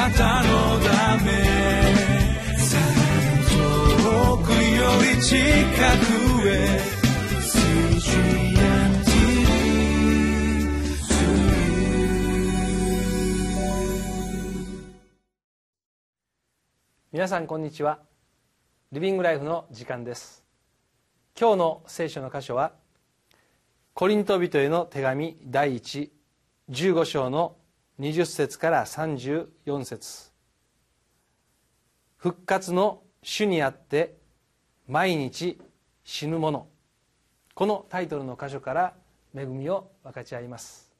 なたのため遠くより近くへ皆さんこんにちは。リビングライフの時間です。今日の聖書の箇所はコリント人への手紙第115章の20節から34節。復活の主にあって毎日死ぬ者このタイトルの箇所から恵みを分かち合います。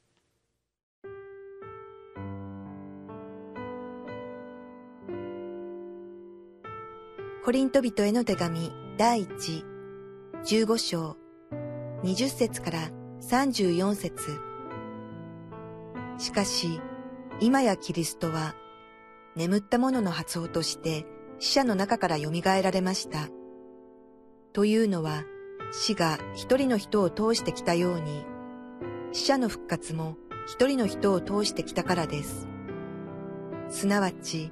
コリント人への手紙第1、15章、20節から34節。しかし、今やキリストは、眠った者の発音として死者の中から蘇られました。というのは、死が一人の人を通してきたように、死者の復活も一人の人を通してきたからです。すなわち、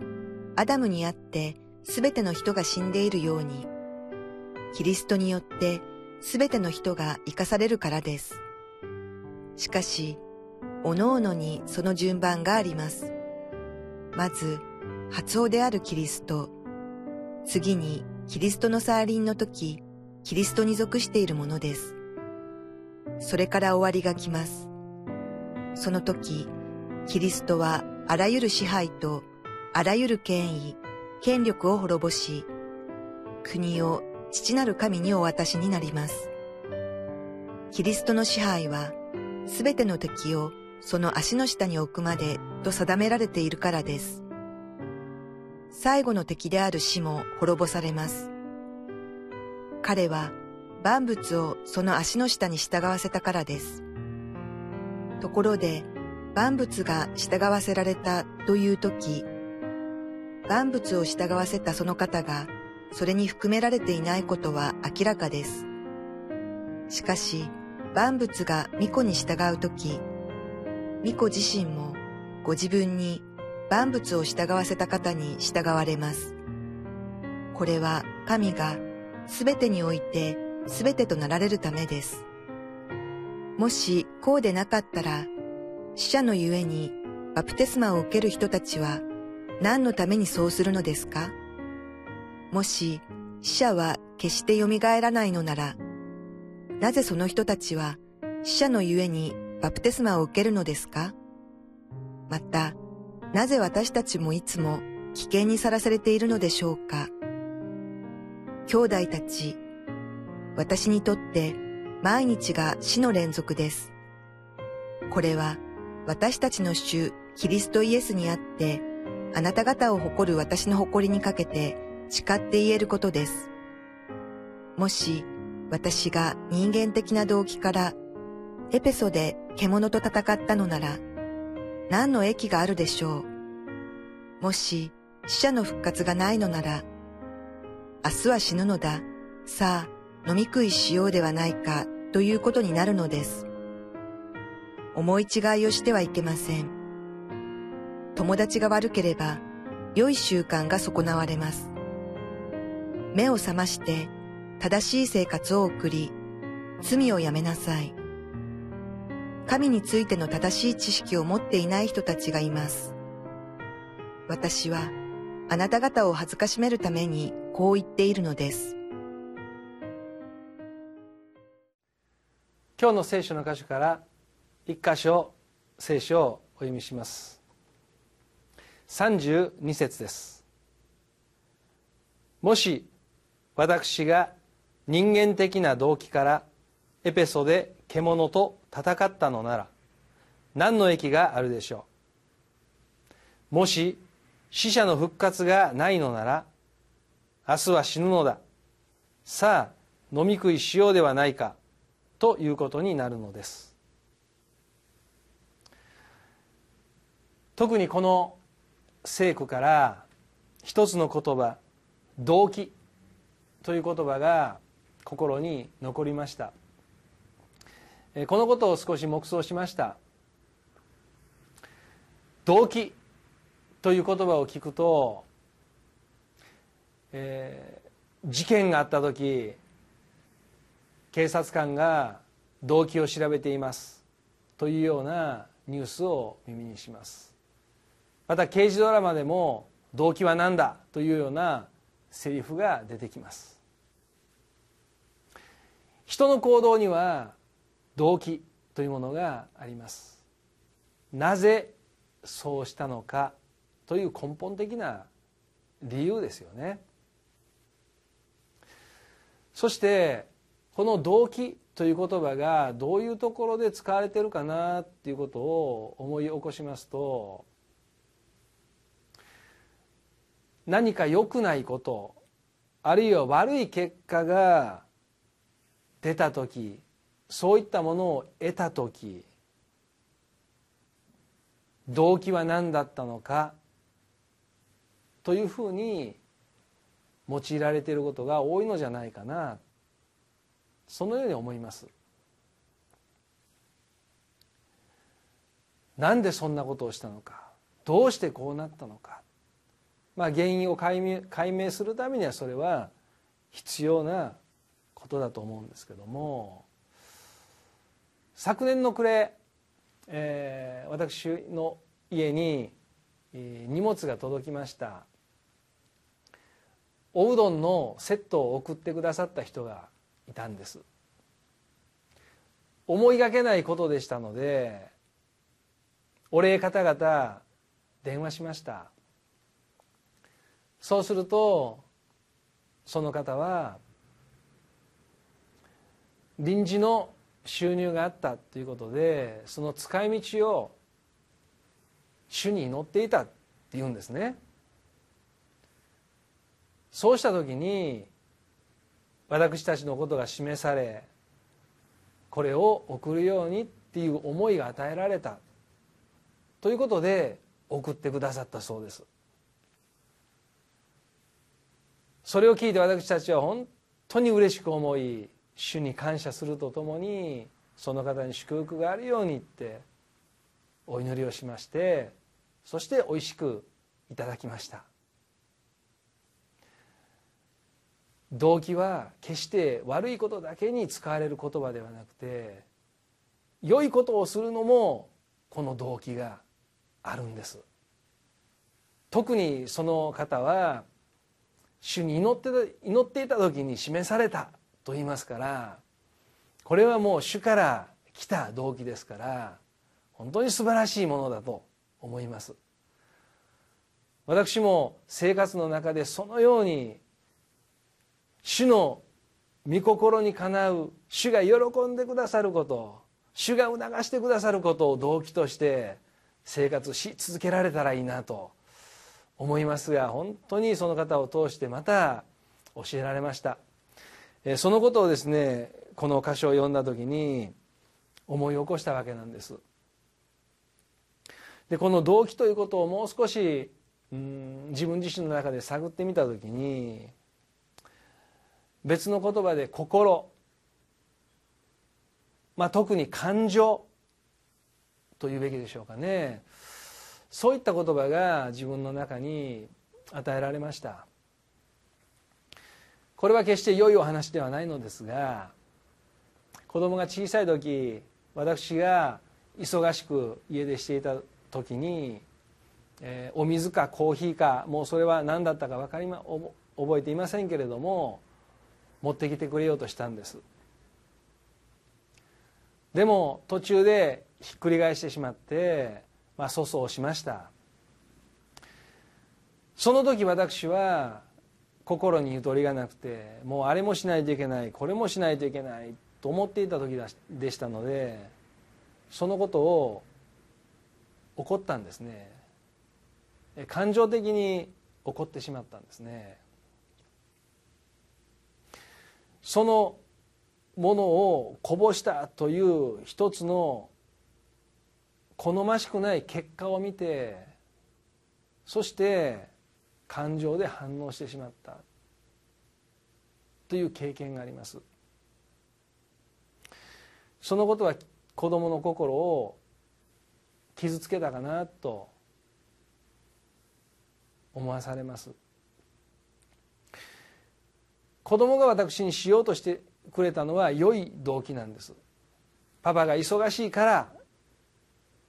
アダムにあってすべての人が死んでいるように、キリストによってすべての人が生かされるからです。しかし、おのおのにその順番があります。まず、発音であるキリスト。次に、キリストの再臨の時、キリストに属しているものです。それから終わりが来ます。その時、キリストはあらゆる支配とあらゆる権威、権力を滅ぼし、国を父なる神にお渡しになります。キリストの支配は、すべての敵をその足の下に置くまでと定められているからです。最後の敵である死も滅ぼされます。彼は万物をその足の下に従わせたからです。ところで、万物が従わせられたという時、万物を従わせたその方が、それに含められていないことは明らかです。しかし、万物が巫女に従うとき、巫女自身もご自分に万物を従わせた方に従われます。これは神がすべてにおいてすべてとなられるためです。もしこうでなかったら、死者のゆえにバプテスマを受ける人たちは何のためにそうするのですか？もし死者は決して蘇らないのなら、なぜその人たちは死者のゆえにバプテスマを受けるのですか？また、なぜ私たちもいつも危険にさらされているのでしょうか？兄弟たち、私にとって毎日が死の連続です。これは私たちの主キリストイエスにあってあなた方を誇る私の誇りにかけて誓って言えることです。もし私が人間的な動機からエペソで獣と戦ったのなら何の益があるでしょう。もし死者の復活がないのなら明日は死ぬのだ。さあ飲み食いしようではないかということになるのです。思い違いをしてはいけません。友達が悪ければ、良い習慣が損なわれます。目を覚まして正しい生活を送り、罪をやめなさい。神についての正しい知識を持っていない人たちがいます。私はあなた方を恥ずかしめるためにこう言っているのです。今日の聖書の箇所から一箇所聖書をお読みします。32節ですもし私が人間的な動機からエペソで獣と戦ったのなら何の益があるでしょう。もし死者の復活がないのなら明日は死ぬのだ。さあ飲み食いしようではないかということになるのです。特にこの聖句から一つの言葉動機という言葉が心に残りました。このことを少し黙想しました。動機という言葉を聞くと、えー、事件があった時警察官が動機を調べています。というようなニュースを耳にします。また刑事ドラマでも動機は何だ？というようなセリフが出てきます。人の行動には動機というものがあります。なぜそうしたのかという根本的な理由ですよね。そしてこの動機という言葉がどういうところで使われてるかなっていうことを思い起こしますと何か良くないことあるいは悪い結果が出た時そういったものを得た時動機は何だったのかというふうに用いられていることが多いのじゃないかなそのように思います。なんでそんなことをしたのかどうしてこうなったのか。まあ原因を解明解明するためにはそれは必要なことだと思うんですけども昨年の暮れ、えー、私の家に荷物が届きました。おうどんのセットを送ってくださった人がいたんです。思いがけないことでしたのでお礼方々電話しました。そうするとその方は臨時の収入があったということでその使い道を主に祈っていたって言うんですね。そうした時に私たちのことが示されこれを送るようにっていう思いが与えられたということで送ってくださったそうです。それを聞いて私たちは本当に嬉しく思い主に感謝するとともにその方に祝福があるようにってお祈りをしましてそしておいしくいただきました。動機は決して悪いことだけに使われる言葉ではなくて良いことをするのもこの動機があるんです。特にその方は主に祈って祈っていた時に示されたと言いますからこれはもう主から来た動機ですから本当に素晴らしいものだと思います。私も生活の中でそのように主の御心にかなう主が喜んでくださること主が促してくださることを動機として生活し続けられたらいいなと思いますが本当にその方を通してまた教えられました。そのことをですねこの箇所を読んだ時に思い起こしたわけなんです。でこの動機ということをもう少しうん自分自身の中で探ってみた時に別の言葉で心、まあ、特に感情。というべきでしょうかね。そういった言葉が自分の中に与えられました。これは決して良いお話ではないのですが子供が小さい時私が忙しく家出していた時に、えー、お水かコーヒーかもうそれは何だったか分かり、ま、覚えていませんけれども持ってきてくれようとしたんです。でも途中でひっくり返してしまってまあ粗相しました。その時私は心にゆとりがなくてもうあれもしないといけないこれもしないといけないと思っていた時でしたのでそのことを怒ったんですね。感情的に怒ってしまったんですね。そのものをこぼしたという一つの好ましくない結果を見てそして感情で反応してしまった。という経験があります。そのことは子供の心を傷つけたかなと思わされます。子供が私にしようとしてくれたのは良い動機なんです。パパが忙しいから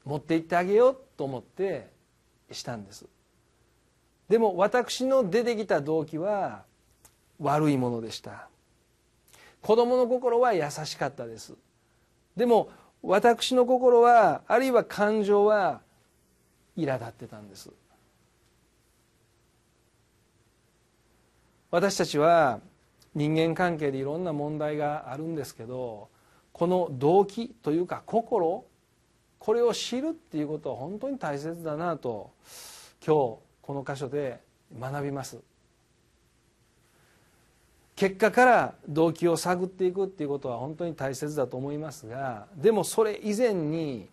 持って行ってあげようと思ってしたんです。でも私の出てきた動機は悪いものでした。子供の心は優しかったです。でも私の心はあるいは感情は苛立ってたんです。私たちは人間関係でいろんな問題があるんですけどこの動機というか心これを知るっていうことは本当に大切だなと今日この箇所で学びます。結果から動機を探っていくっていうことは本当に大切だと思いますがでもそれ以前に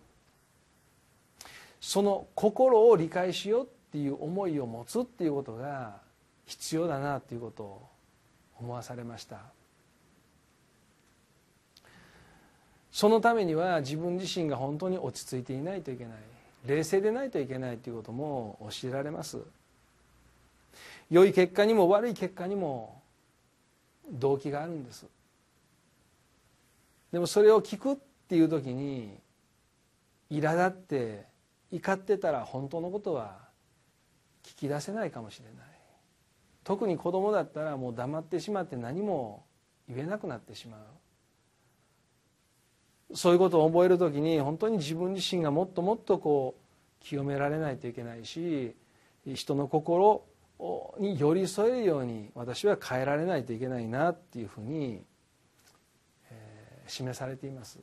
その心を理解しようっていう思いを持つっていうことが必要だなっていうことを思わされました。そのためには自分自身が本当に落ち着いていないといけない。冷静でないといけないということも教えられます。良い結果にも悪い結果にも動機があるんです。でもそれを聞くっていう時に苛立って怒ってたら本当のことは聞き出せないかもしれない。特に子供だったらもう黙ってしまって何も言えなくなってしまう。そういうことを覚える時に本当に自分自身がもっともっとこう清められないといけないし人の心に寄り添えるように私は変えられないといけないなっていうふうに、えー、示されています。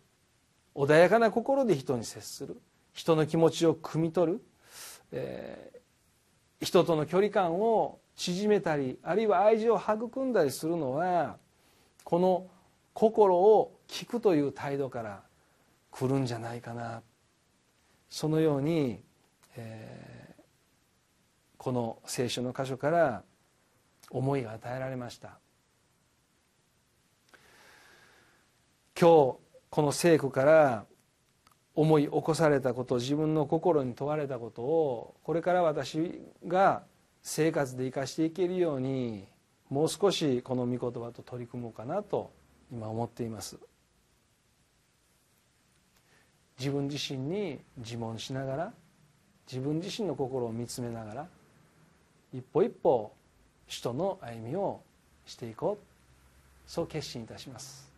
穏やかな心で人に接する。人の気持ちを汲み取る、えー、人との距離感を縮めたりあるいは愛情を育んだりするのはこの心を聞くという態度から来るんじゃないかな。そのように、えー、この聖書の箇所から思いが与えられました。今日この聖句から思い起こされたこと自分の心に問われたことをこれから私が生活で生かしていけるようにもう少しこの御言葉と取り組もうかなと今思っています。自分自身に自問しながら自分自身の心を見つめながら一歩一歩首都の歩みをしていこう。そう決心いたします。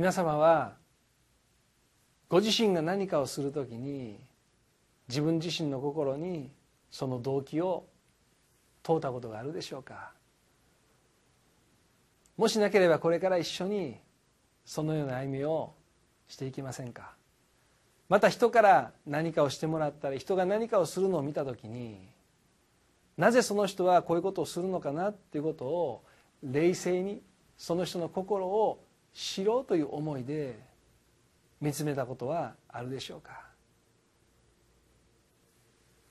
皆様はご自身が何かをする時に自分自身の心にその動機を問うたことがあるでしょうか。もしなければこれから一緒にそのような歩みをしていきませんか。また人から何かをしてもらったり人が何かをするのを見た時になぜその人はこういうことをするのかなっていうことを冷静にその人の心を知ろうという思いで見つめたことはあるでしょうか。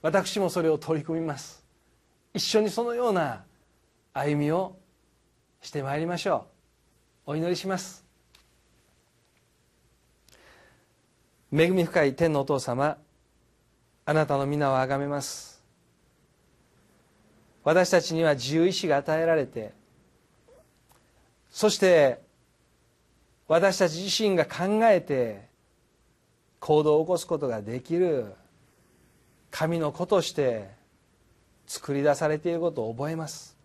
私もそれを取り組みます。一緒にそのような歩みをしてまいりましょう。お祈りします。恵み深い天のお父様あなたの皆をあがめます。私たちには自由意志が与えられてそして私たち自身が考えて行動を起こすことができる神の子として作り出されていることを覚えます。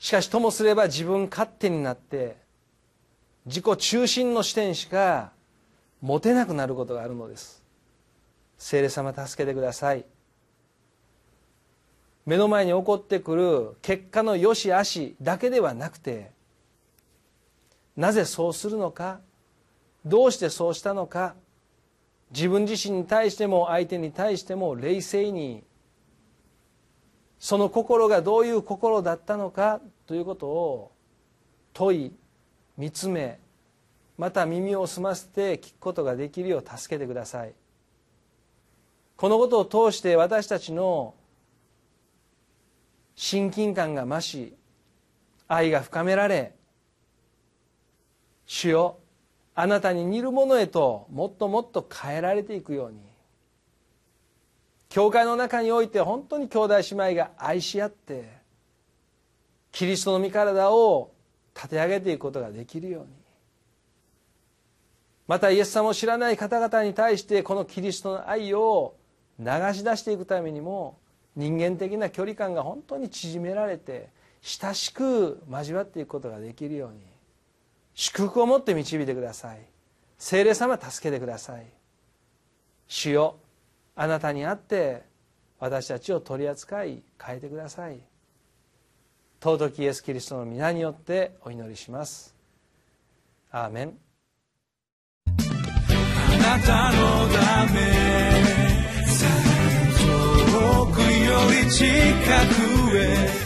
しかしともすれば自分勝手になって自己中心の視点しか持てなくなることがあるのです。聖霊様助けてください。目の前に起こってくる結果の良し悪しだけではなくてなぜそうするのか？どうしてそうしたのか？自分自身に対しても相手に対しても冷静にその心がどういう心だったのか？ということを問い見つめまた耳を澄ませて聞くことができるよう助けてください。このことを通して私たちの親近感が増し愛が深められ主よあなたに似るものへともっともっと変えられていくように。教会の中において本当に兄弟姉妹が愛し合ってキリストの身体を立て上げていくことができるように。またイエス様を知らない方々に対してこのキリストの愛を流し出していくためにも人間的な距離感が本当に縮められて親しく交わっていくことができるように。祝福を持って導いてください。聖霊様助けてください。主よあなたにあって私たちを取り扱い変えてください。尊きイエス・キリストの皆によってお祈りします。アーメン。あなたのため遠くより近くへ。